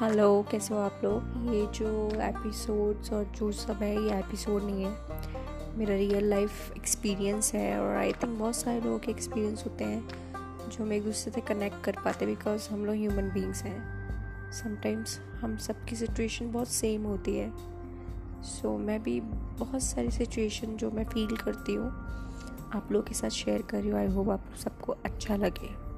Hello कैसे हो आप लोग? ये जो एपिसोड्स और जो सब है ये एपिसोड नहीं है। मेरा रियल लाइफ एक्सपीरियंस है और आई थिंक बहुत सारे लोगों के एक्सपीरियंस होते हैं जो हम एक दूसरे से कनेक्ट कर पाते बिकॉज़ हम लोग ह्यूमन बींग्स हैं। समटाइम्स हम सबकी सिचुएशन बहुत सेम होती है। सो so, मैं भी बहुत सारी सिचुएशन जो मैं फील करती हूँ आप लोगों के साथ शेयर कर रही हूँ। आई होप आप सबको अच्छा लगे।